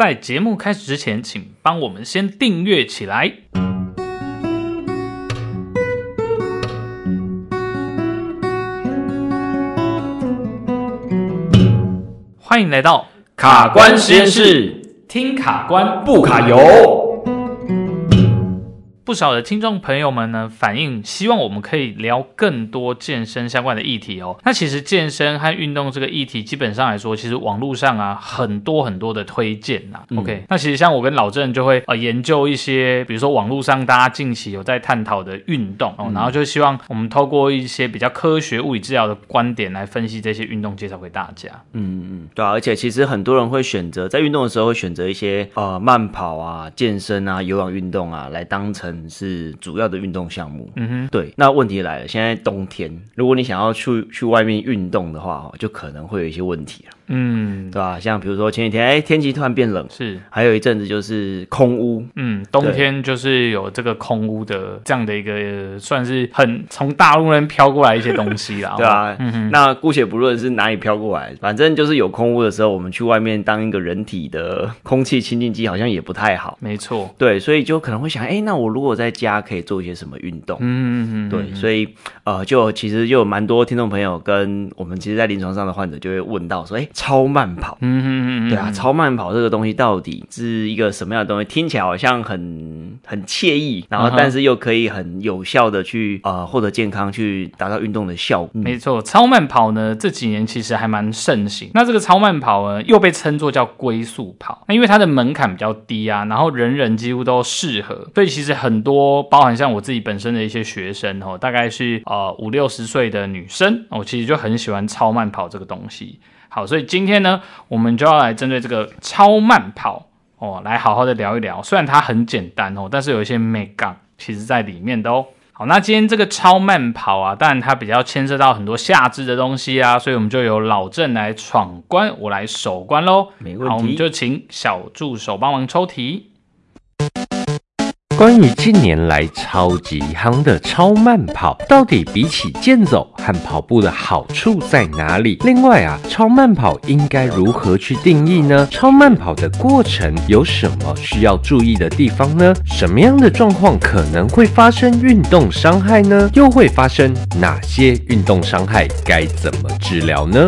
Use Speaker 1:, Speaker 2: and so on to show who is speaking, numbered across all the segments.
Speaker 1: 在节目开始之前，请帮我们先订阅起来。欢迎来到
Speaker 2: 卡关实验室，
Speaker 1: 听卡关
Speaker 2: 不卡油。
Speaker 1: 不少的听众朋友们呢，反映希望我们可以聊更多健身相关的议题哦。那其实健身和运动这个议题，基本上来说，其实网络上啊很多很多的推荐呐、啊嗯。OK，那其实像我跟老郑就会呃研究一些，比如说网络上大家近期有在探讨的运动哦、嗯，然后就希望我们透过一些比较科学物理治疗的观点来分析这些运动，介绍给大家。
Speaker 2: 嗯嗯，对啊，而且其实很多人会选择在运动的时候会选择一些呃慢跑啊、健身啊、有氧运动啊来当成。是主要的运动项目，嗯哼，对。那问题来了，现在冬天，如果你想要去去外面运动的话，就可能会有一些问题了。嗯，对吧？像比如说前几天，哎，天气突然变冷，是，还有一阵子就是空屋，
Speaker 1: 嗯，冬天就是有这个空屋的这样的一个，算是很从大陆那边飘过来一些东西啦，
Speaker 2: 对啊，嗯哼，那姑且不论是哪里飘过来，反正就是有空屋的时候，我们去外面当一个人体的空气清净机，好像也不太好。
Speaker 1: 没错，
Speaker 2: 对，所以就可能会想，哎，那我如果在家可以做一些什么运动？嗯嗯嗯，对，所以呃，就其实就有蛮多听众朋友跟我们其实，在临床上的患者就会问到说，哎。超慢跑，嗯嗯嗯，对啊，超慢跑这个东西到底是一个什么样的东西？听起来好像很很惬意，然后但是又可以很有效的去呃获得健康，去达到运动的效果。
Speaker 1: 没错，超慢跑呢这几年其实还蛮盛行。那这个超慢跑呢又被称作叫龟速跑，那因为它的门槛比较低啊，然后人人几乎都适合，所以其实很多包含像我自己本身的一些学生哦，大概是呃五六十岁的女生，我其实就很喜欢超慢跑这个东西。好，所以今天呢，我们就要来针对这个超慢跑哦，来好好的聊一聊。虽然它很简单哦，但是有一些美感其实在里面的哦。好，那今天这个超慢跑啊，当然它比较牵涉到很多下肢的东西啊，所以我们就由老郑来闯关，我来守关喽。
Speaker 2: 没问题。
Speaker 1: 好，我们就请小助手帮忙抽题。
Speaker 3: 关于近年来超级夯的超慢跑，到底比起健走和跑步的好处在哪里？另外啊，超慢跑应该如何去定义呢？超慢跑的过程有什么需要注意的地方呢？什么样的状况可能会发生运动伤害呢？又会发生哪些运动伤害？该怎么治疗呢？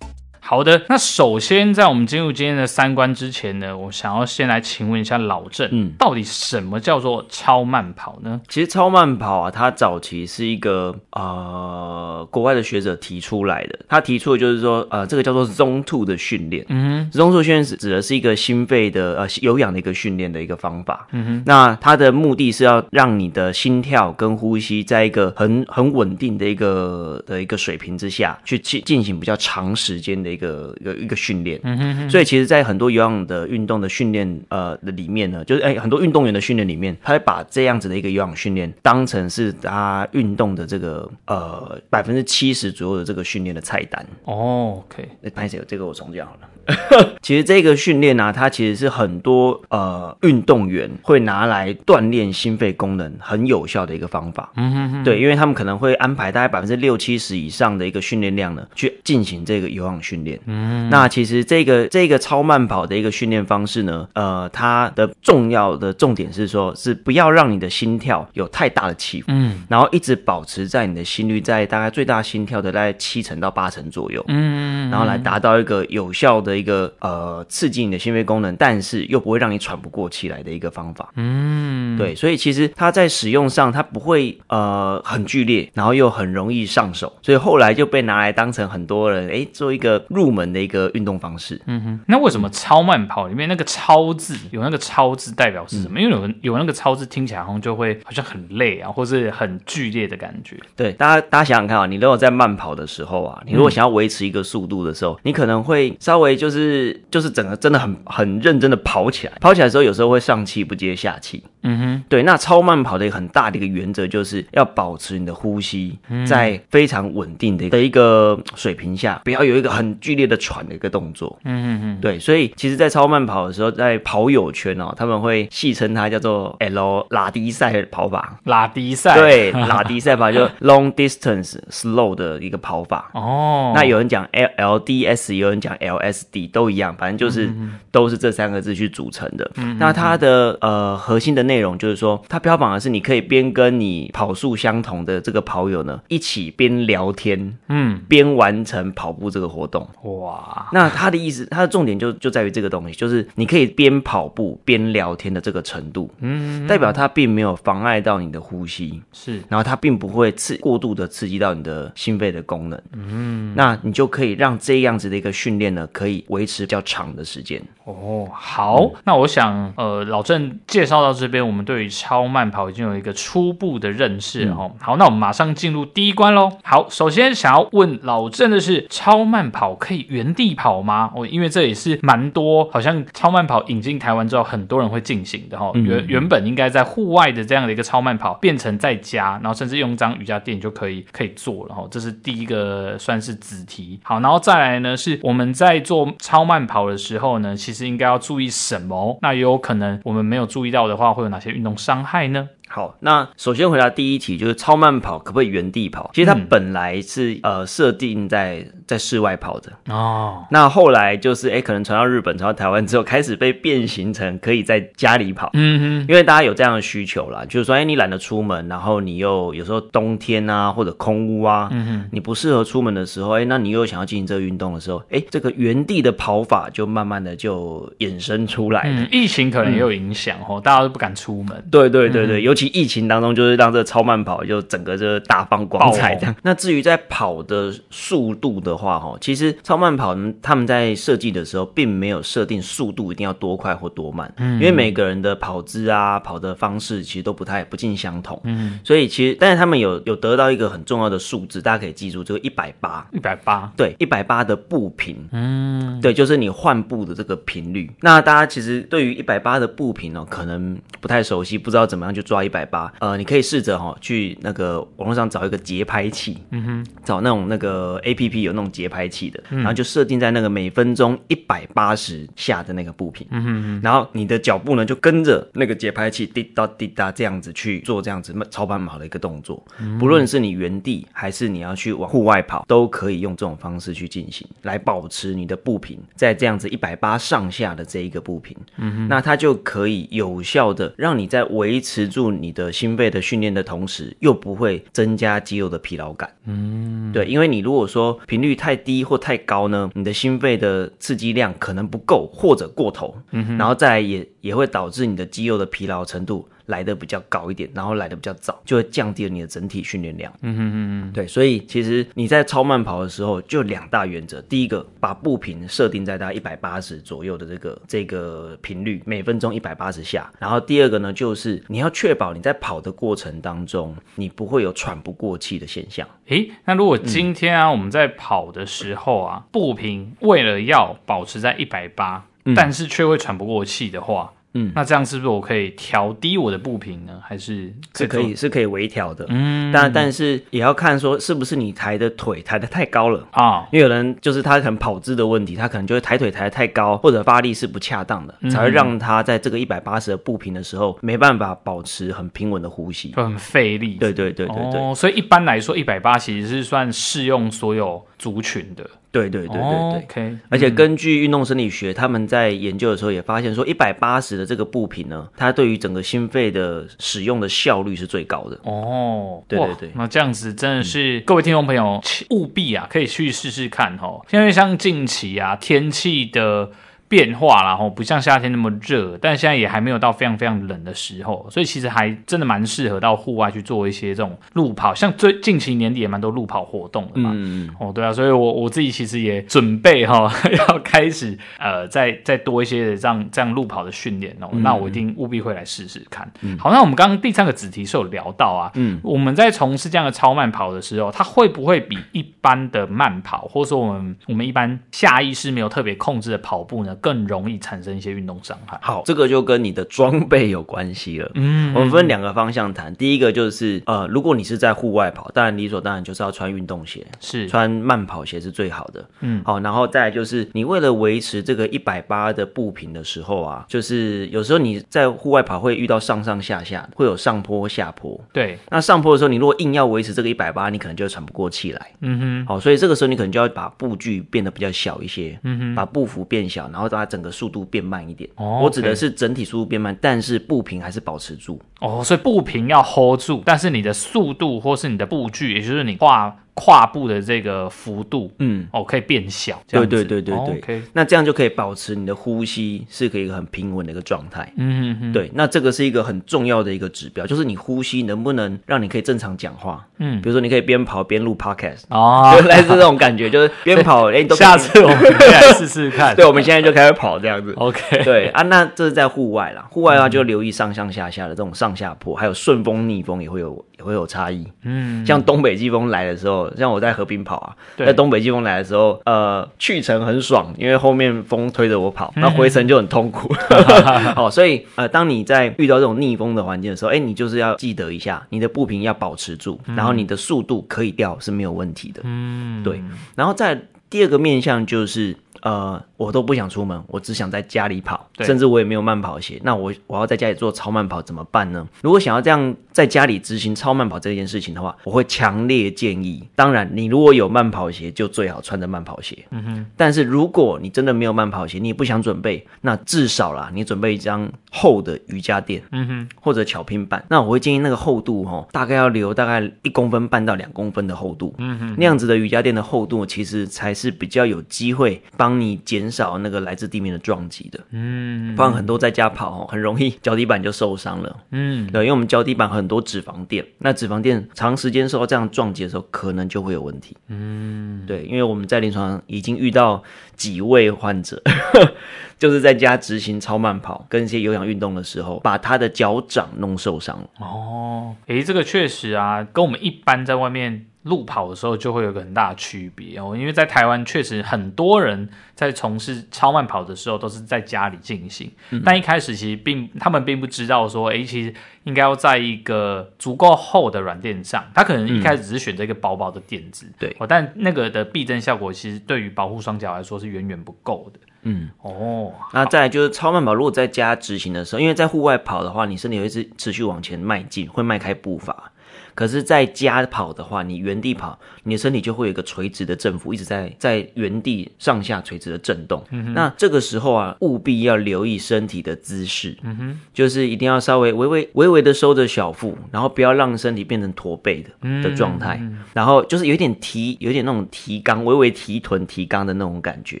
Speaker 1: 好的，那首先在我们进入今天的三观之前呢，我想要先来请问一下老郑，嗯，到底什么叫做超慢跑呢？
Speaker 2: 其实超慢跑啊，它早期是一个呃国外的学者提出来的，他提出的就是说，呃，这个叫做 Zone Two 的训练，嗯哼，Zone Two 训练指指的是一个心肺的呃有氧的一个训练的一个方法，嗯哼，那它的目的是要让你的心跳跟呼吸在一个很很稳定的一个的一个水平之下去进进行比较长时间的。一个一个一个训练，嗯哼哼，所以其实，在很多有氧的运动的训练呃的里面呢，就是哎，很多运动员的训练里面，他会把这样子的一个有氧训练当成是他运动的这个呃百分之七十左右的这个训练的菜单。
Speaker 1: 哦，OK，
Speaker 2: 那拍谢这个我重讲好了。其实这个训练呢，它其实是很多呃运动员会拿来锻炼心肺功能很有效的一个方法。嗯哼哼，对，因为他们可能会安排大概百分之六七十以上的一个训练量呢，去进行这个有氧训练。嗯，那其实这个这个超慢跑的一个训练方式呢，呃，它的重要的重点是说，是不要让你的心跳有太大的起伏，嗯，然后一直保持在你的心率在大概最大心跳的大概七成到八成左右。嗯，然后来达到一个有效的。一个呃刺激你的心肺功能，但是又不会让你喘不过气来的一个方法。嗯，对，所以其实它在使用上，它不会呃很剧烈，然后又很容易上手，所以后来就被拿来当成很多人哎做一个入门的一个运动方式。
Speaker 1: 嗯哼，那为什么超慢跑里面那个超字有那个超字代表是什么？嗯、因为有有那个超字听起来好像就会好像很累啊，或是很剧烈的感觉。
Speaker 2: 对，大家大家想想看啊，你如果在慢跑的时候啊，你如果想要维持一个速度的时候，嗯、你可能会稍微就就是就是整个真的很很认真的跑起来，跑起来的时候有时候会上气不接下气。嗯哼，对。那超慢跑的一个很大的一个原则就是要保持你的呼吸在非常稳定的的一个水平下，不要有一个很剧烈的喘的一个动作。嗯哼哼，对。所以其实，在超慢跑的时候，在跑友圈哦，他们会戏称它叫做 L 拉低赛跑法。
Speaker 1: 拉低赛，
Speaker 2: 对，拉低赛法就 long distance slow 的一个跑法。哦，那有人讲 L LDS，有人讲 LSD，都一样，反正就是都是这三个字去组成的。嗯，那它的呃核心的内容就是说，它标榜的是你可以边跟你跑速相同的这个跑友呢一起边聊天，嗯，边完成跑步这个活动。哇，那它的意思，它的重点就就在于这个东西，就是你可以边跑步边聊天的这个程度，嗯，代表它并没有妨碍到你的呼吸，是，然后它并不会刺过度的刺激到你的心肺的功能，嗯，那你就可以让这样子的一个训练呢，可以维持比较长的时间。
Speaker 1: 哦，好，嗯、那我想，呃，老郑介绍到这边，我们对于超慢跑已经有一个初步的认识了。哦、嗯，好，那我们马上进入第一关喽。好，首先想要问老郑的是，超慢跑可以原地跑吗？哦，因为这也是蛮多，好像超慢跑引进台湾之后，很多人会进行的哈。原、嗯、原本应该在户外的这样的一个超慢跑，变成在家，然后甚至用一张瑜伽垫就可以可以做了哈。这是第一个算是子题。好，然后再来呢，是我们在做超慢跑的时候呢，其实应该要注意什么？那也有可能我们没有注意到的话，会有哪些运动伤害呢？
Speaker 2: 好，那首先回答第一题，就是超慢跑可不可以原地跑？其实它本来是、嗯、呃设定在在室外跑的哦。那后来就是哎，可能传到日本、传到台湾之后，开始被变形成可以在家里跑。嗯哼，因为大家有这样的需求啦，就是说哎，你懒得出门，然后你又有时候冬天啊或者空屋啊，嗯哼，你不适合出门的时候，哎，那你又想要进行这个运动的时候，哎，这个原地的跑法就慢慢的就衍生出来了。
Speaker 1: 嗯、疫情可能也有影响哦，嗯、大家都不敢出门。
Speaker 2: 对对对对，嗯、尤其。疫情当中，就是让这超慢跑就整个就大放光彩这样。那至于在跑的速度的话，哈，其实超慢跑他们在设计的时候，并没有设定速度一定要多快或多慢，嗯，因为每个人的跑姿啊、跑的方式其实都不太不尽相同，嗯，所以其实但是他们有有得到一个很重要的数字，大家可以记住，这个一百八，
Speaker 1: 一百八，
Speaker 2: 对，一百八的步频，嗯，对，就是你换步的这个频率。那大家其实对于一百八的步频哦，可能不太熟悉，不知道怎么样去抓一百八，呃，你可以试着哈去那个网络上找一个节拍器，嗯哼，找那种那个 APP 有那种节拍器的，嗯、然后就设定在那个每分钟一百八十下的那个步频，嗯哼哼，然后你的脚步呢就跟着那个节拍器滴答滴答这样子去做这样子超慢跑的一个动作，嗯、不论是你原地还是你要去往户外跑，都可以用这种方式去进行，来保持你的步频在这样子一百八上下的这一个步频，嗯哼，那它就可以有效的让你在维持住你的。心肺的训练的同时，又不会增加肌肉的疲劳感。嗯，对，因为你如果说频率太低或太高呢，你的心肺的刺激量可能不够或者过头，嗯，然后再来也也会导致你的肌肉的疲劳程度。来的比较高一点，然后来的比较早，就会降低了你的整体训练量。嗯哼嗯嗯，对，所以其实你在超慢跑的时候，就两大原则：第一个，把步频设定在大概一百八十左右的这个这个频率，每分钟一百八十下；然后第二个呢，就是你要确保你在跑的过程当中，你不会有喘不过气的现象。
Speaker 1: 诶，那如果今天啊，嗯、我们在跑的时候啊，步频为了要保持在一百八，但是却会喘不过气的话。嗯，那这样是不是我可以调低我的步频呢？还是
Speaker 2: 是可以是可以微调的？嗯，但但是也要看说是不是你抬的腿抬得太高了啊？因为有人就是他可能跑姿的问题，他可能就会抬腿抬得太高，或者发力是不恰当的，嗯、才会让他在这个一百八十的步频的时候没办法保持很平稳的呼吸，
Speaker 1: 就很费力。
Speaker 2: 对对对对对，
Speaker 1: 哦，所以一般来说一百八其实是算适用所有族群的。
Speaker 2: 对对对对对，OK。而且根据运动生理学，他们在研究的时候也发现说，一百八十的这个步频呢，它对于整个心肺的使用的效率是最高的。哦，对对对，
Speaker 1: 那这样子真的是、嗯、各位听众朋友务必啊，可以去试试看哦。因为像近期啊，天气的。变化啦，然后不像夏天那么热，但现在也还没有到非常非常冷的时候，所以其实还真的蛮适合到户外去做一些这种路跑，像最近期年底也蛮多路跑活动的嘛。嗯哦，对啊，所以我我自己其实也准备哈、哦，要开始呃，再再多一些的这样这样路跑的训练哦。嗯、那我一定务必会来试试看。嗯、好，那我们刚刚第三个子题是有聊到啊，嗯，我们在从事这样的超慢跑的时候，它会不会比一般的慢跑，或者说我们我们一般下意识没有特别控制的跑步呢？更容易产生一些运动伤害？
Speaker 2: 好，这个就跟你的装备有关系了。嗯，我们分两个方向谈。第一个就是呃，如果你是在户外跑，当然理所当然就是要穿运动鞋，是穿慢跑鞋是最好的。嗯，好，然后再来就是你为了维持这个一百八的步频的时候啊，就是有时候你在户外跑会遇到上上下下，会有上坡下坡。
Speaker 1: 对，
Speaker 2: 那上坡的时候，你如果硬要维持这个一百八，你可能就会喘不过气来。嗯哼，好，所以这个时候你可能就要把步距变得比较小一些。嗯哼，把步幅变小，然后让它整个速度变慢一点。哦，我指的是整体速度变慢，但是步频还是保持住。
Speaker 1: 哦，所以步频要 hold 住，但是你的速度或是你的步距，也就是你画。跨步的这个幅度，嗯，哦，可以变小，这样子，
Speaker 2: 对对对对对。那这样就可以保持你的呼吸是可以一个很平稳的一个状态。嗯哼哼，对，那这个是一个很重要的一个指标，就是你呼吸能不能让你可以正常讲话。嗯，比如说你可以边跑边录 Podcast，哦，就 类似这种感觉，就是边跑，哎，都
Speaker 1: 下次我们可以来试试看。
Speaker 2: 对，我们现在就开始跑这样子。
Speaker 1: OK，
Speaker 2: 对啊，那这是在户外啦，户外的话就留意上上下下的这种上下坡，还有顺风逆风也会有也会有差异。嗯，像东北季风来的时候，像我在河边。跑啊，在东北季风来的时候，呃，去程很爽，因为后面风推着我跑，那回程就很痛苦。好，所以呃，当你在遇到这种逆风的环境的时候，哎，你就是要记得一下，你的步频要保持住，然后你的速度可以掉是没有问题的。嗯，对。然后在第二个面向就是。呃，我都不想出门，我只想在家里跑，甚至我也没有慢跑鞋。那我我要在家里做超慢跑怎么办呢？如果想要这样在家里执行超慢跑这件事情的话，我会强烈建议。当然，你如果有慢跑鞋，就最好穿着慢跑鞋。嗯哼。但是如果你真的没有慢跑鞋，你也不想准备，那至少啦，你准备一张厚的瑜伽垫，嗯哼，或者巧拼板。那我会建议那个厚度哦，大概要留大概一公分半到两公分的厚度。嗯哼。那样子的瑜伽垫的厚度，其实才是比较有机会帮。你减少那个来自地面的撞击的，嗯，不然很多在家跑很容易脚底板就受伤了，嗯，对，因为我们脚底板很多脂肪垫，那脂肪垫长时间受到这样撞击的时候，可能就会有问题，嗯，对，因为我们在临床上已经遇到几位患者，就是在家执行超慢跑跟一些有氧运动的时候，把他的脚掌弄受伤了。
Speaker 1: 哦，诶，这个确实啊，跟我们一般在外面。路跑的时候就会有个很大的区别。哦，因为在台湾确实很多人在从事超慢跑的时候都是在家里进行，嗯、但一开始其实并他们并不知道说，诶，其实应该要在一个足够厚的软垫上，他可能一开始只是选择一个薄薄的垫子，对、哦，但那个的避震效果其实对于保护双脚来说是远远不够的。嗯，哦，那再来就是超慢跑，如果在家执行的时候，因为在户外跑的话，你身体会一直持续往前迈进，会迈开步伐。可是在家跑的话，你原地跑，你的身体就会有一个垂直的振幅，一直在在原地上下垂直的震动。嗯哼。那这个时候啊，务必要留意身体的姿势。嗯哼。就是一定要稍微微微微微的收着小腹，然后不要让身体变成驼背的的状态。嗯。然后就是有点提，有点那种提肛，微微提臀提肛的那种感觉。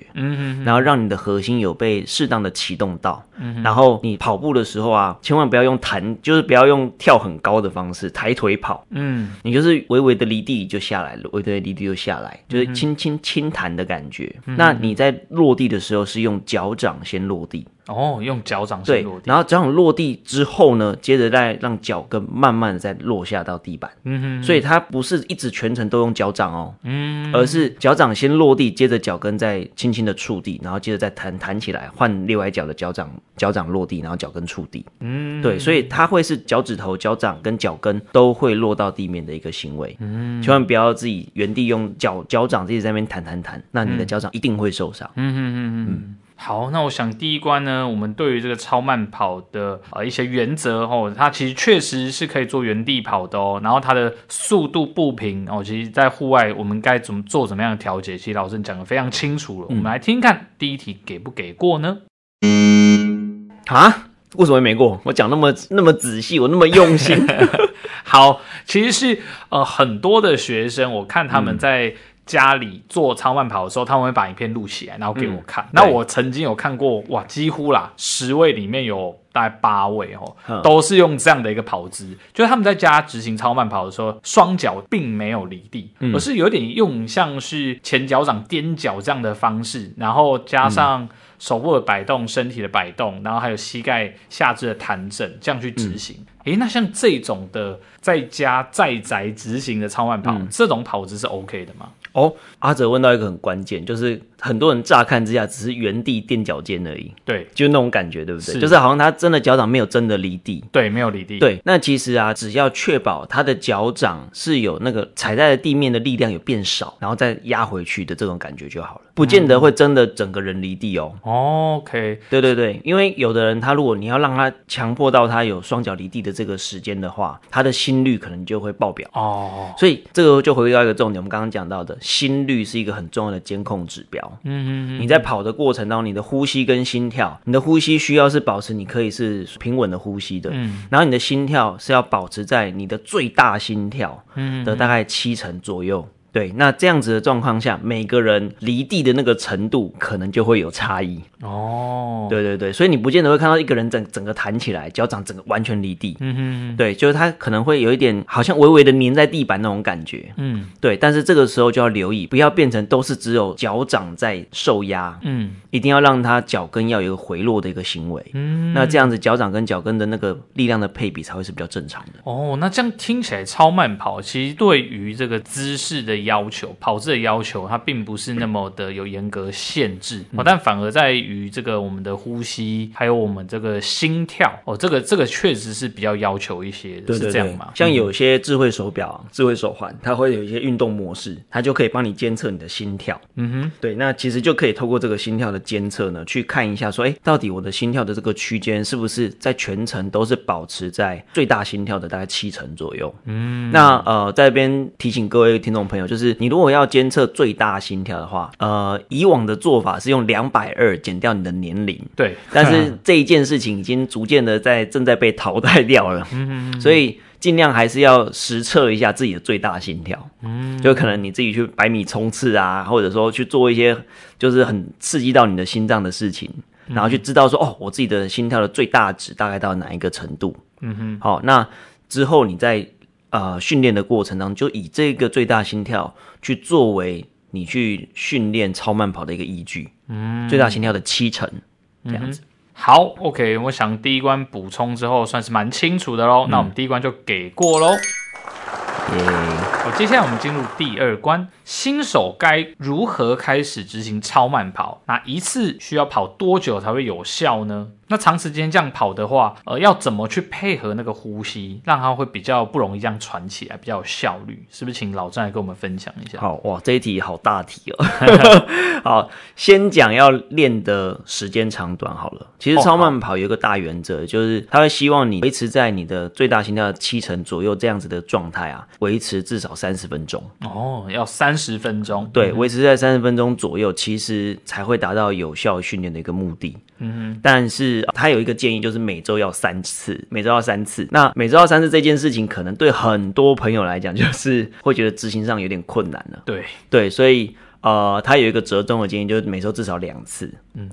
Speaker 1: 嗯哼。然后让你的核心有被适当的启动到。嗯哼。然后你跑步的时候啊，千万不要用弹，就是不要用跳很高的方式抬腿跑。嗯，你就是微微的离地就下来了，微微的离地就下来，就是轻轻轻弹的感觉。嗯、那你在落地的时候是用脚掌先落地。哦，用脚掌先落地，
Speaker 2: 然后脚掌落地之后呢，接着再让脚跟慢慢的再落下到地板。嗯哼，所以它不是一直全程都用脚掌哦，嗯，而是脚掌先落地，接着脚跟再轻轻的触地，然后接着再弹弹起来，换另外一脚的脚掌，脚掌落地，然后脚跟触地。嗯，对，所以它会是脚趾头、脚掌跟脚跟都会落到地面的一个行为。嗯，千万不要自己原地用脚脚掌自己在那边弹弹弹，那你的脚掌一定会受伤。嗯哼嗯嗯
Speaker 1: 嗯。好，那我想第一关呢，我们对于这个超慢跑的呃一些原则哦，它其实确实是可以做原地跑的哦，然后它的速度不平哦，其实在户外我们该怎么做怎么样的调节，其实老师讲的非常清楚了。嗯、我们来听听看第一题给不给过呢？
Speaker 2: 啊？为什么没过？我讲那么那么仔细，我那么用心。
Speaker 1: 好，其实是呃很多的学生，我看他们在、嗯。家里做超慢跑的时候，他们会把影片录起来，然后给我看。嗯、那我曾经有看过，哇，几乎啦，十位里面有大概八位哦，嗯、都是用这样的一个跑姿，就是他们在家执行超慢跑的时候，双脚并没有离地，嗯、而是有点用像是前脚掌踮脚这样的方式，然后加上手部的摆动、身体的摆动，然后还有膝盖下肢的弹震，这样去执行。嗯。诶，那像这种的在家在宅执行的超慢跑，嗯、这种跑姿是 OK 的吗？
Speaker 2: 哦，阿哲问到一个很关键，就是很多人乍看之下只是原地垫脚尖而已，
Speaker 1: 对，
Speaker 2: 就那种感觉，对不对？
Speaker 1: 是
Speaker 2: 就是好像他真的脚掌没有真的离地，
Speaker 1: 对，没有离地，
Speaker 2: 对。那其实啊，只要确保他的脚掌是有那个踩在地面的力量有变少，然后再压回去的这种感觉就好了，不见得会真的整个人离地哦。
Speaker 1: 嗯、OK，
Speaker 2: 对对对，因为有的人他如果你要让他强迫到他有双脚离地的这个时间的话，他的心率可能就会爆表
Speaker 1: 哦。
Speaker 2: 所以这个就回到一个重点，我们刚刚讲到的。心率是一个很重要的监控指标。嗯嗯，你在跑的过程当中，你的呼吸跟心跳，你的呼吸需要是保持你可以是平稳的呼吸的。嗯，然后你的心跳是要保持在你的最大心跳的大概七成左右。对，那这样子的状况下，每个人离地的那个程度可能就会有差异
Speaker 1: 哦。
Speaker 2: 对对对，所以你不见得会看到一个人整整个弹起来，脚掌整个完全离地。嗯哼，对，就是他可能会有一点好像微微的粘在地板那种感觉。嗯，对，但是这个时候就要留意，不要变成都是只有脚掌在受压。嗯，一定要让他脚跟要有一个回落的一个行为。嗯，那这样子脚掌跟脚跟的那个力量的配比才会是比较正常的。
Speaker 1: 哦，那这样听起来超慢跑，其实对于这个姿势的。要求跑姿的要求，它并不是那么的有严格限制，哦、但反而在于这个我们的呼吸，还有我们这个心跳哦，这个这个确实是比较要求一些是这样吗？
Speaker 2: 像有些智慧手表、嗯、智慧手环，它会有一些运动模式，它就可以帮你监测你的心跳。嗯哼，对，那其实就可以透过这个心跳的监测呢，去看一下说，哎，到底我的心跳的这个区间是不是在全程都是保持在最大心跳的大概七成左右？嗯，那呃，在这边提醒各位听众朋友，就是你如果要监测最大心跳的话，呃，以往的做法是用两百二减掉你的年龄，
Speaker 1: 对，
Speaker 2: 但是这一件事情已经逐渐的在正在被淘汰掉了，嗯嗯，所以尽量还是要实测一下自己的最大心跳，嗯，就可能你自己去百米冲刺啊，或者说去做一些就是很刺激到你的心脏的事情，然后去知道说哦，我自己的心跳的最大值大概到哪一个程度，嗯哼，好，那之后你再。呃，训练的过程当中，就以这个最大心跳去作为你去训练超慢跑的一个依据。嗯，最大心跳的七成这样子。
Speaker 1: 嗯、好，OK，我想第一关补充之后算是蛮清楚的喽。嗯、那我们第一关就给过喽。好，接下来我们进入第二关，新手该如何开始执行超慢跑？那一次需要跑多久才会有效呢？那长时间这样跑的话，呃，要怎么去配合那个呼吸，让它会比较不容易这样喘起来，比较有效率？是不是？请老郑来跟我们分享一下。
Speaker 2: 好哇，这一题好大题哦。好，先讲要练的时间长短好了。其实超慢跑有一个大原则，哦、就是他会希望你维持在你的最大心跳七成左右这样子的状态啊，维持至少三十分钟。
Speaker 1: 哦，要三十分钟。
Speaker 2: 对，维持在三十分钟左右，其实才会达到有效训练的一个目的。嗯，但是他有一个建议，就是每周要三次，每周要三次。那每周要三次这件事情，可能对很多朋友来讲，就是会觉得执行上有点困难了。
Speaker 1: 对
Speaker 2: 对，所以呃，他有一个折中的建议，就是每周至少两次。
Speaker 1: 嗯，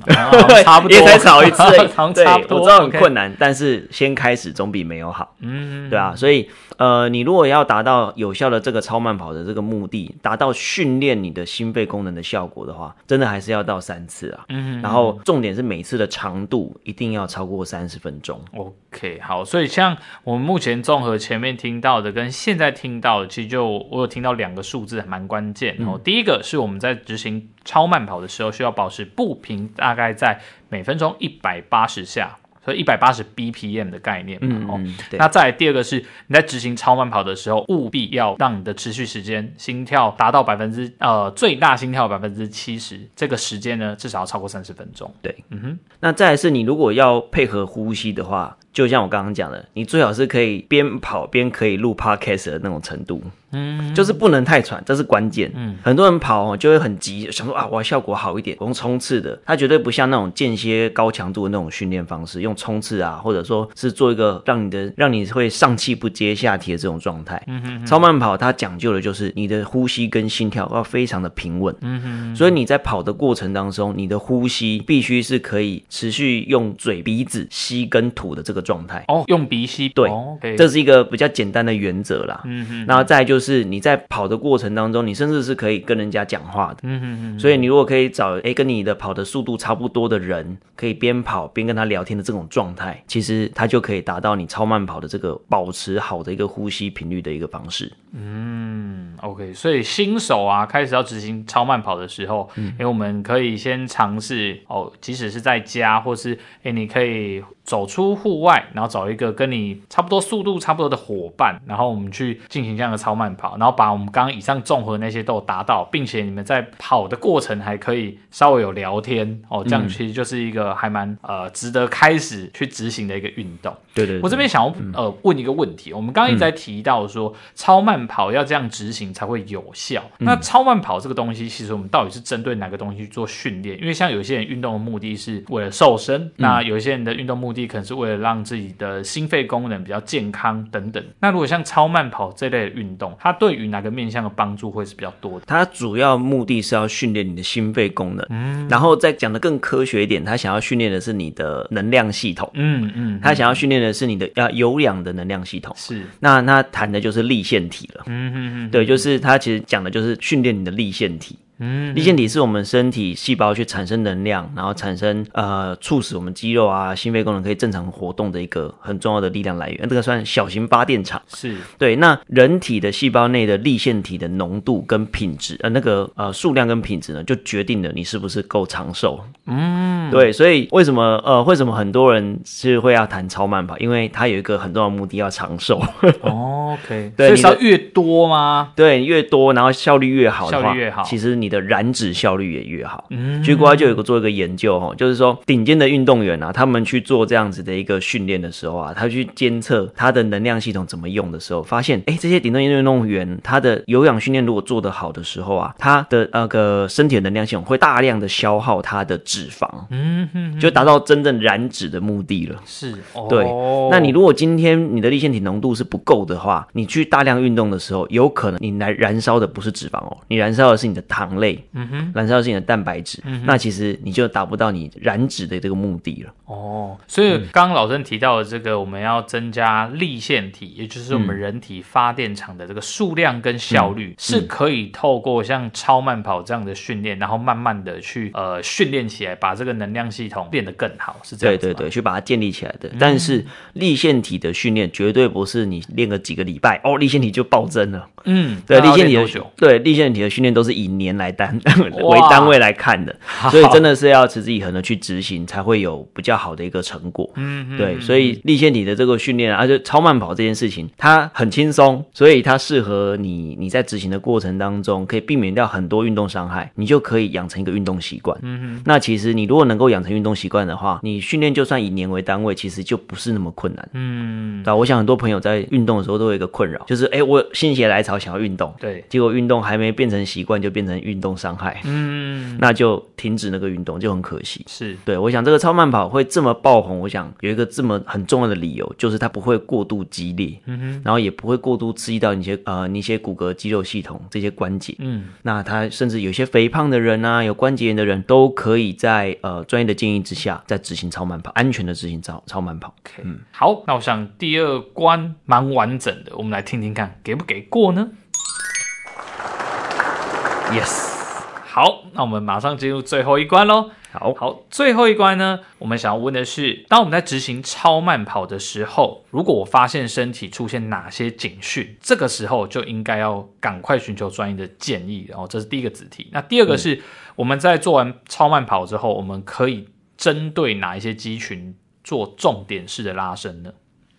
Speaker 1: 差不多，
Speaker 2: 也才少一次，
Speaker 1: 对，差不多。
Speaker 2: 我知道很困难，但是先开始总比没有好。嗯，对啊，所以呃，你如果要达到有效的这个超慢跑的这个目的，达到训练你的心肺功能的效果的话，真的还是要到三次啊。嗯，然后重点是每次的长度一定要超过三十分钟。
Speaker 1: OK，好，所以像我们目前综合前面听到的跟现在听到的，其实就我有听到两个数字还蛮关键哦。第一个是我们在执行超慢跑的时候需要保持步频。大概在每分钟一百八十下，所以一百八十 BPM 的概念嘛。哦、嗯，对。那再来第二个是，你在执行超慢跑的时候，务必要让你的持续时间心跳达到百分之呃最大心跳百分之七十，这个时间呢至少要超过三十分钟。
Speaker 2: 对，嗯哼。那再来是你如果要配合呼吸的话，就像我刚刚讲的，你最好是可以边跑边可以录 Podcast 的那种程度。嗯，就是不能太喘，这是关键。嗯，很多人跑就会很急，想说啊，我要效果好一点，我用冲刺的。它绝对不像那种间歇高强度的那种训练方式，用冲刺啊，或者说是做一个让你的让你会上气不接下体的这种状态。嗯哼，超慢跑它讲究的就是你的呼吸跟心跳要非常的平稳。嗯哼，所以你在跑的过程当中，你的呼吸必须是可以持续用嘴鼻子吸跟吐的这个状态。
Speaker 1: 哦，用鼻吸。
Speaker 2: 对，哦 okay、这是一个比较简单的原则啦。嗯哼，然后再就是。你在跑的过程当中，你甚至是可以跟人家讲话的。
Speaker 1: 嗯嗯嗯。
Speaker 2: 所以你如果可以找哎跟你的跑的速度差不多的人，可以边跑边跟他聊天的这种状态，其实他就可以达到你超慢跑的这个保持好的一个呼吸频率的一个方式。
Speaker 1: 嗯，OK。所以新手啊，开始要执行超慢跑的时候，嗯，因为我们可以先尝试哦，即使是在家，或是哎你可以。走出户外，然后找一个跟你差不多速度差不多的伙伴，然后我们去进行这样的超慢跑，然后把我们刚刚以上综合那些都有达到，并且你们在跑的过程还可以稍微有聊天哦，这样其实就是一个还蛮呃值得开始去执行的一个运动。
Speaker 2: 对对，对，
Speaker 1: 我这边想要呃问一个问题，我们刚刚一直在提到说超慢跑要这样执行才会有效，那超慢跑这个东西，其实我们到底是针对哪个东西去做训练？因为像有些人运动的目的是为了瘦身，那有一些人的运动目的。可能是为了让自己的心肺功能比较健康等等。那如果像超慢跑这类的运动，它对于哪个面向的帮助会是比较多的？
Speaker 2: 它主要目的是要训练你的心肺功能，嗯，然后再讲的更科学一点，它想要训练的是你的能量系统，
Speaker 1: 嗯嗯，
Speaker 2: 它想要训练的是你的要有氧的能量系统，
Speaker 1: 是。
Speaker 2: 那那谈的就是立腺体了，
Speaker 1: 嗯嗯嗯，
Speaker 2: 对，就是它其实讲的就是训练你的立腺体。
Speaker 1: 嗯，
Speaker 2: 粒线体是我们身体细胞去产生能量，然后产生呃，促使我们肌肉啊、心肺功能可以正常活动的一个很重要的力量来源。这个算小型发电厂。
Speaker 1: 是
Speaker 2: 对。那人体的细胞内的粒线体的浓度跟品质，呃，那个呃数量跟品质呢，就决定了你是不是够长寿。
Speaker 1: 嗯，
Speaker 2: 对。所以为什么呃，为什么很多人是会要谈超慢跑？因为它有一个很重要的目的，要长寿。
Speaker 1: 哦，OK。对，所以越多吗？
Speaker 2: 对，越多，然后效率越好的话，
Speaker 1: 效率越好，
Speaker 2: 其实你的燃脂效率也越好。嗯，据国外就有个做一个研究哈，就是说顶尖的运动员啊，他们去做这样子的一个训练的时候啊，他去监测他的能量系统怎么用的时候，发现哎，这些顶尖运动员他的有氧训练如果做得好的时候啊，他的那个身体的能量系统会大量的消耗他的脂肪，
Speaker 1: 嗯哼，
Speaker 2: 就达到真正燃脂的目的了。
Speaker 1: 是，
Speaker 2: 对。那你如果今天你的粒线体浓度是不够的话，你去大量运动的时候，有可能你来燃烧的不是脂肪哦，你燃烧的是你的糖类。
Speaker 1: 嗯哼，
Speaker 2: 燃烧的是你的蛋白质，
Speaker 1: 嗯，
Speaker 2: 那其实你就达不到你燃脂的这个目的了。
Speaker 1: 哦，所以刚刚老郑提到的这个，我们要增加立线体，也就是我们人体发电厂的这个数量跟效率，嗯，是可以透过像超慢跑这样的训练，然后慢慢的去呃训练起来，把这个能量系统变得更好，是这样？
Speaker 2: 对对对，去把它建立起来的。嗯，但是立线体的训练绝对不是你练个几个礼拜哦，立线体就暴增了。
Speaker 1: 嗯，
Speaker 2: 对，立线体的对立线体的训练都是以年来单。为单位来看的，所以真的是要持之以恒的去执行，才会有比较好的一个成果。
Speaker 1: 嗯，
Speaker 2: 对，所以立线体的这个训练，而且超慢跑这件事情，它很轻松，所以它适合你。你在执行的过程当中，可以避免掉很多运动伤害，你就可以养成一个运动习惯。
Speaker 1: 嗯，
Speaker 2: 那其实你如果能够养成运动习惯的话，你训练就算以年为单位，其实就不是那么困难。
Speaker 1: 嗯，
Speaker 2: 那我想很多朋友在运动的时候都有一个困扰，就是哎、欸，我心血来潮想要运动，
Speaker 1: 对，
Speaker 2: 结果运动还没变成习惯，就变成运动伤害。
Speaker 1: 嗯，
Speaker 2: 那就停止那个运动，就很可惜。
Speaker 1: 是。
Speaker 2: 对，我想这个超慢跑会这么爆红，我想有一个这么很重要的理由，就是它不会过度激烈，
Speaker 1: 嗯哼，
Speaker 2: 然后也不会过度刺激到你一些呃你一些骨骼肌肉系统这些关节，
Speaker 1: 嗯，
Speaker 2: 那它甚至有些肥胖的人啊，有关节炎的人都可以在呃专业的建议之下，在执行超慢跑，安全的执行超超慢跑。
Speaker 1: 嗯，好，那我想第二关蛮完整的，我们来听听看给不给过呢？Yes。好，那我们马上进入最后一关喽。
Speaker 2: 好
Speaker 1: 好，最后一关呢，我们想要问的是，当我们在执行超慢跑的时候，如果我发现身体出现哪些警讯，这个时候就应该要赶快寻求专业的建议。然后，这是第一个子题。那第二个是，我们在做完超慢跑之后，我们可以针对哪一些肌群做重点式的拉伸呢？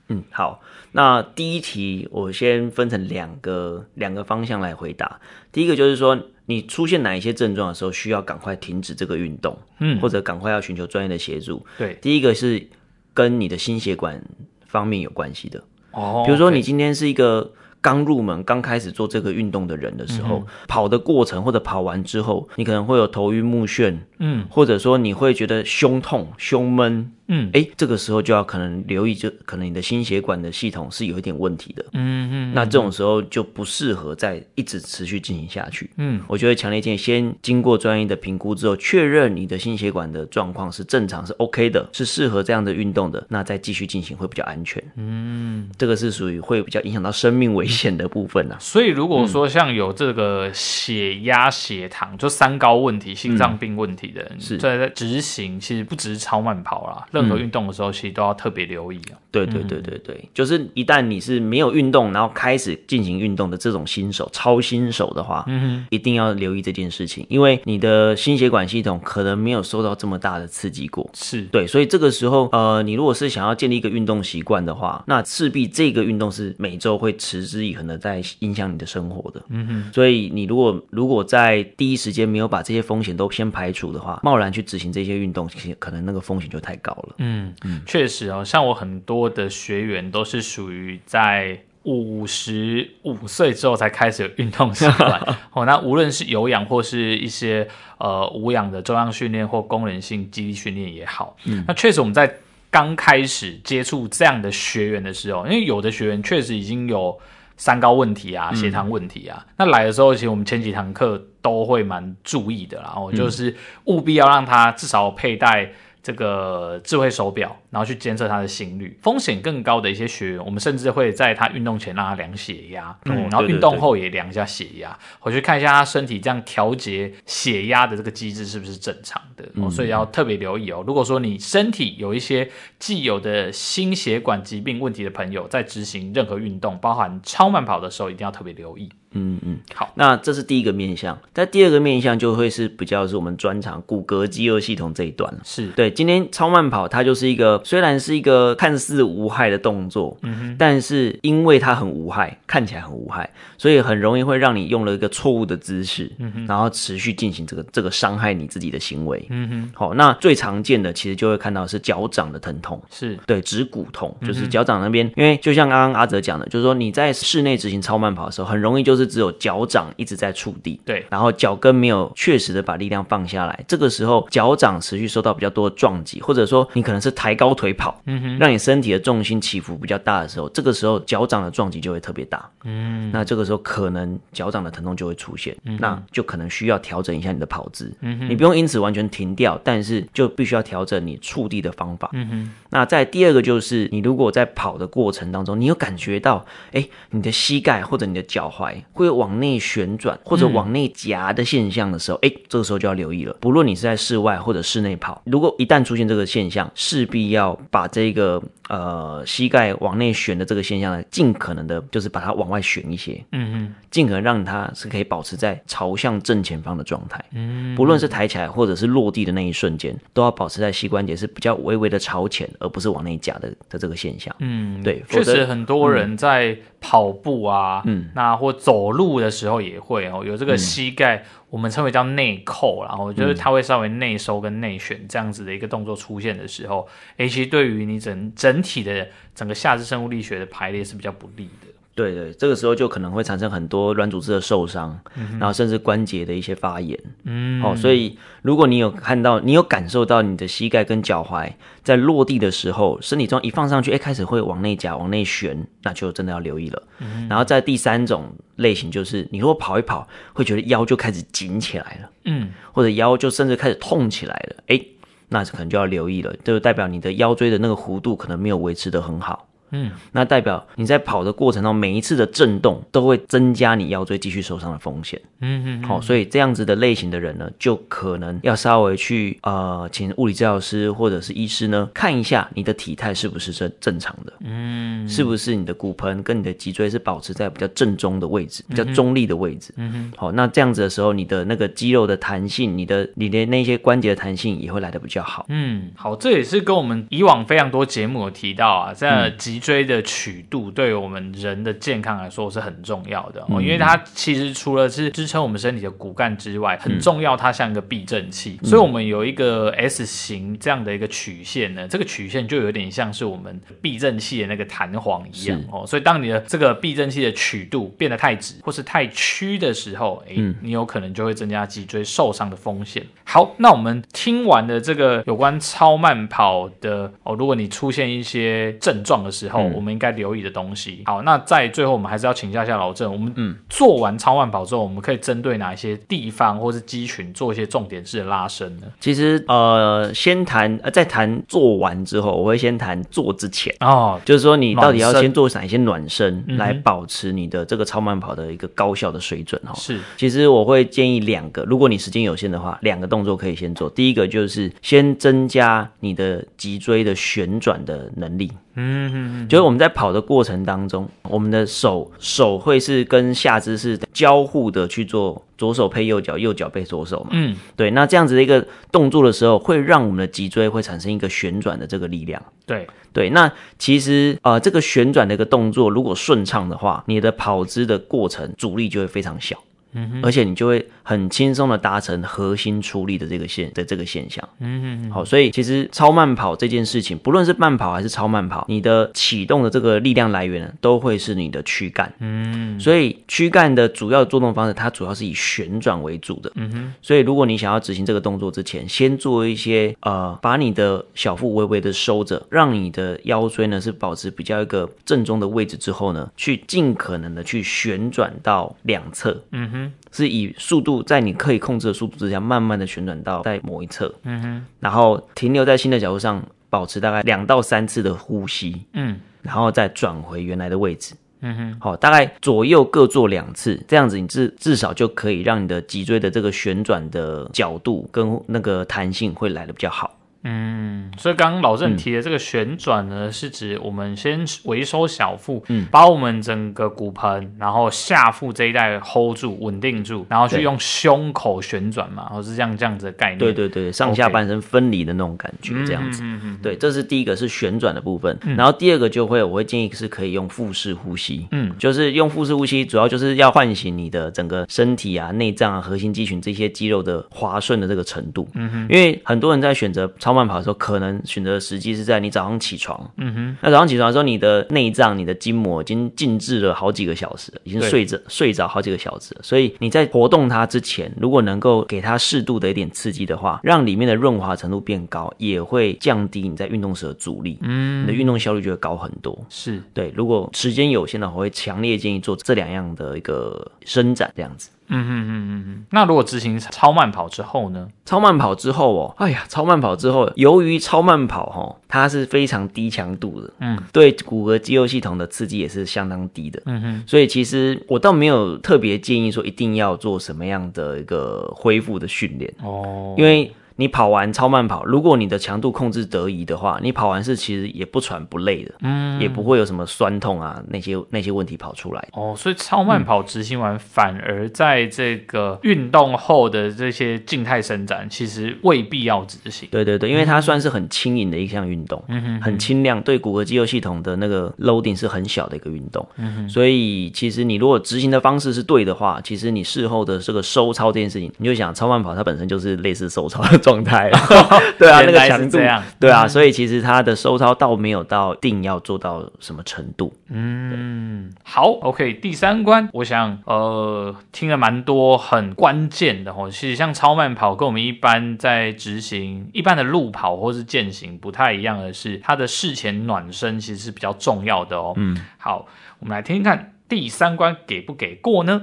Speaker 2: 嗯，好，那第一题我先分成两个两个方向来回答。第一个就是说，你出现哪一些症状的时候，需要赶快停止这个运动，
Speaker 1: 嗯，
Speaker 2: 或者赶快要寻求专业的协助。
Speaker 1: 对，
Speaker 2: 第一个是跟你的心血管方面有关系的。
Speaker 1: 哦，
Speaker 2: 比如说你今天是一个刚入门、刚开始做这个运动的人的时候，嗯，跑的过程或者跑完之后，你可能会有头晕目眩，
Speaker 1: 嗯，
Speaker 2: 或者说你会觉得胸痛、胸闷。嗯，哎，这个时候就要可能留意，就可能你的心血管的系统是有一点问题的。嗯嗯，那这种时候就不适合再一直持续进行下去。嗯，我觉得强烈建议先经过专业的评估之后，确认你的心血管的状况是正常，是 OK 的，是适合这样的运动的，那再继续进行会比较安全。嗯，这个是属于会比较影响到生命危险的部分啊。
Speaker 1: 所以如果说像有这个血压、血糖就三高问题、心脏病问题的人，是在在执行，其实不只是超慢跑啦。任何运动的时候，其实都要特别留意啊。
Speaker 2: 对对对对对，就是一旦你是没有运动，然后开始进行运动的这种新手、超新手的话，嗯哼，一定要留意这件事情，因为你的心血管系统可能没有受到这么大的刺激过。
Speaker 1: 是
Speaker 2: 对，所以这个时候，呃，你如果是想要建立一个运动习惯的话，那势必这个运动是每周会持之以恒的在影响你的生活的。嗯哼，所以你如果如果在第一时间没有把这些风险都先排除的话，贸然去执行这些运动，其实可能那个风险就太高了。
Speaker 1: 嗯嗯，确实哦，像我很多的学员都是属于在五十五岁之后才开始有运动习惯 哦。那无论是有氧或是一些呃无氧的重量训练或功能性肌力训练也好，嗯，那确实我们在刚开始接触这样的学员的时候，因为有的学员确实已经有三高问题啊、血糖问题啊，嗯、那来的时候其实我们前几堂课都会蛮注意的啦，然后就是务必要让他至少佩戴。这个智慧手表，然后去监测他的心率。风险更高的一些学员，我们甚至会在他运动前让他量血压，嗯，然后运动后也量一下血压，回去看一下他身体这样调节血压的这个机制是不是正常的。嗯，所以要特别留意哦。如果说你身体有一些既有的心血管疾病问题的朋友，在执行任何运动，包含超慢跑的时候，一定要特别留意。
Speaker 2: 嗯嗯，好，那这是第一个面向，在第二个面向就会是比较是我们专长骨骼肌肉系统这一段了。
Speaker 1: 是。
Speaker 2: 对，今天超慢跑它就是一个虽然是一个看似无害的动作，嗯哼，但是因为它很无害，看起来很无害，所以很容易会让你用了一个错误的姿势，嗯哼，然后持续进行这个这个伤害你自己的行为，嗯哼。好，那最常见的其实就会看到是脚掌的疼痛，
Speaker 1: 是。
Speaker 2: 对，指骨痛，就是脚掌那边，因为就像刚刚阿哲讲的，就是说你在室内执行超慢跑的时候，很容易就是。只有脚掌一直在触地，
Speaker 1: 对，
Speaker 2: 然后脚跟没有确实的把力量放下来，这个时候脚掌持续受到比较多的撞击，或者说你可能是抬高腿跑，嗯哼，让你身体的重心起伏比较大的时候，这个时候脚掌的撞击就会特别大，嗯，那这个时候可能脚掌的疼痛就会出现，嗯，那就可能需要调整一下你的跑姿，嗯哼，你不用因此完全停掉，但是就必须要调整你触地的方法，嗯哼，那在第二个就是你如果在跑的过程当中，你有感觉到，哎，你的膝盖或者你的脚踝。会往内旋转或者往内夹的现象的时候，哎、嗯，这个时候就要留意了。不论你是在室外或者室内跑，如果一旦出现这个现象，势必要把这个呃膝盖往内旋的这个现象呢，尽可能的，就是把它往外旋一些，嗯嗯，尽可能让它是可以保持在朝向正前方的状态。嗯，不论是抬起来或者是落地的那一瞬间，都要保持在膝关节是比较微微的朝前，而不是往内夹的的这个现象。嗯，对，
Speaker 1: 确实很多人在跑步啊，嗯，那或走。路的时候也会哦，有这个膝盖，嗯、我们称为叫内扣，然后就是它会稍微内收跟内旋这样子的一个动作出现的时候，诶，其实对于你整整体的整个下肢生物力学的排列是比较不利的。
Speaker 2: 对对，这个时候就可能会产生很多软组织的受伤，嗯、然后甚至关节的一些发炎。嗯，哦，所以如果你有看到，你有感受到你的膝盖跟脚踝在落地的时候，身体状一放上去，哎，开始会往内夹、往内旋，那就真的要留意了。嗯、然后在第三种类型，就是你如果跑一跑，会觉得腰就开始紧起来了，嗯，或者腰就甚至开始痛起来了，哎，那可能就要留意了，就代表你的腰椎的那个弧度可能没有维持得很好。嗯，那代表你在跑的过程中，每一次的震动都会增加你腰椎继续受伤的风险。嗯嗯，好、哦，所以这样子的类型的人呢，就可能要稍微去呃，请物理治疗师或者是医师呢看一下你的体态是不是正正常的。嗯，是不是你的骨盆跟你的脊椎是保持在比较正中的位置，比较中立的位置。嗯哼，好、哦，那这样子的时候，你的那个肌肉的弹性，你的你的那些关节的弹性也会来的比较好。
Speaker 1: 嗯，好，这也是跟我们以往非常多节目有提到啊，在脊椎的曲度对于我们人的健康来说是很重要的哦，
Speaker 2: 嗯、
Speaker 1: 因为它其实除了是支撑我们身体的骨干之外，很重要，它像一个避震器。嗯、所以，我们有一个 S 型这样的一个曲线呢，这个曲线就有点像是我们避震器的那个弹簧一样哦。所以，当你的这个避震器的曲度变得太直或是太曲的时候，哎，你有可能就会增加脊椎受伤的风险。好，那我们听完的这个有关超慢跑的哦，如果你出现一些症状的时候，嗯、我们应该留意的东西。好，那在最后我们还是要请教一下老郑，我们嗯做完超慢跑之后，我们可以针对哪一些地方或是肌群做一些重点式的拉伸呢？
Speaker 2: 其实呃，先谈呃，在谈做完之后，我会先谈做之前哦，就是说你到底要先做哪一些暖身来保持你的这个超慢跑的一个高效的水准哦。是，其实我会建议两个，如果你时间有限的话，两个动作可以先做。第一个就是先增加你的脊椎的旋转的能力。嗯哼哼，就是我们在跑的过程当中，我们的手手会是跟下肢是交互的去做，左手配右脚，右脚配左手嘛。嗯，对。那这样子的一个动作的时候，会让我们的脊椎会产生一个旋转的这个力量。
Speaker 1: 对
Speaker 2: 对。那其实呃，这个旋转的一个动作如果顺畅的话，你的跑姿的过程阻力就会非常小。嗯哼，而且你就会很轻松的达成核心出力的这个现的这个现象。嗯哼，好，所以其实超慢跑这件事情，不论是慢跑还是超慢跑，你的启动的这个力量来源呢都会是你的躯干。嗯，所以躯干的主要作动方式，它主要是以旋转为主的。嗯哼，所以如果你想要执行这个动作之前，先做一些呃，把你的小腹微微的收着，让你的腰椎呢是保持比较一个正中的位置之后呢，去尽可能的去旋转到两侧。嗯哼。是以速度在你可以控制的速度之下，慢慢的旋转到在某一侧，嗯哼，然后停留在新的角度上，保持大概两到三次的呼吸，嗯，然后再转回原来的位置，嗯哼，好，大概左右各做两次，这样子你至至少就可以让你的脊椎的这个旋转的角度跟那个弹性会来的比较好。
Speaker 1: 嗯，所以刚刚老郑提的这个旋转呢，嗯、是指我们先回收小腹，嗯，把我们整个骨盆，然后下腹这一带 hold 住，稳定住，然后去用胸口旋转嘛，或是这样这样子的概念。
Speaker 2: 对对对，上下半身分离的那种感觉，这样子。嗯嗯嗯。对，这是第一个是旋转的部分，嗯、然后第二个就会，我会建议是可以用腹式呼吸，嗯，就是用腹式呼吸，主要就是要唤醒你的整个身体啊、内脏啊、核心肌群这些肌肉的滑顺的这个程度。嗯哼，因为很多人在选择超慢跑的时候，可能选择的时机是在你早上起床。嗯哼，那早上起床的时候，你的内脏、你的筋膜已经静置了好几个小时，已经睡着睡着好几个小时了。所以你在活动它之前，如果能够给它适度的一点刺激的话，让里面的润滑程度变高，也会降低你在运动时的阻力。嗯，你的运动效率就会高很多。是对，如果时间有限的话，我会强烈建议做这两样的一个伸展，这样子。嗯
Speaker 1: 嗯嗯嗯嗯，那如果执行超慢跑之后呢？
Speaker 2: 超慢跑之后哦，哎呀，超慢跑之后，由于超慢跑哈，它是非常低强度的，嗯，对骨骼肌肉系统的刺激也是相当低的，嗯哼，所以其实我倒没有特别建议说一定要做什么样的一个恢复的训练。哦，因为。你跑完超慢跑，如果你的强度控制得宜的话，你跑完是其实也不喘不累的，嗯，也不会有什么酸痛啊那些那些问题跑出来。
Speaker 1: 哦，所以超慢跑执行完，嗯、反而在这个运动后的这些静态伸展，其实未必要执行。
Speaker 2: 对对对，因为它算是很轻盈的一项运动，嗯哼，很轻量，对骨骼肌肉系统的那个 loading 是很小的一个运动，嗯哼，所以其实你如果执行的方式是对的话，其实你事后的这个收操这件事情，你就想超慢跑它本身就是类似收操的。状态，对啊，那个强度，对啊，所以其实它的收操倒没有到定要做到什么程度。
Speaker 1: 嗯，好，OK，第三关，我想呃听了蛮多很关键的哦。其实像超慢跑跟我们一般在执行一般的路跑或是健行不太一样的是，它的事前暖身其实是比较重要的哦。嗯，好，我们来听听看第三关给不给过呢？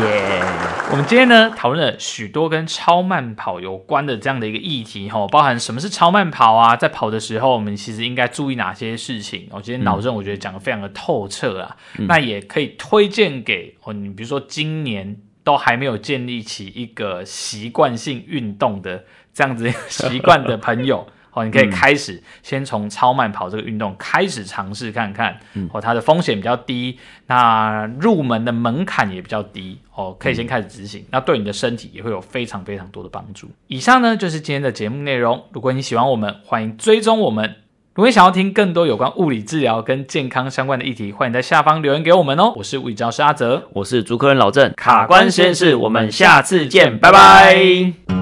Speaker 1: 耶！Yeah. 我们今天呢讨论了许多跟超慢跑有关的这样的一个议题哈，包含什么是超慢跑啊，在跑的时候我们其实应该注意哪些事情。我今天老郑我觉得讲得非常的透彻啊，嗯、那也可以推荐给哦，你比如说今年都还没有建立起一个习惯性运动的这样子 习惯的朋友。哦，你可以开始先从超慢跑这个运动开始尝试看看，哦，它的风险比较低，那入门的门槛也比较低，哦，可以先开始执行，那对你的身体也会有非常非常多的帮助。以上呢就是今天的节目内容，如果你喜欢我们，欢迎追踪我们。如果你想要听更多有关物理治疗跟健康相关的议题，欢迎在下方留言给我们哦。我是物理治疗师阿泽，
Speaker 2: 我是主科人老郑，
Speaker 1: 卡关实验室，我们下次见，拜拜。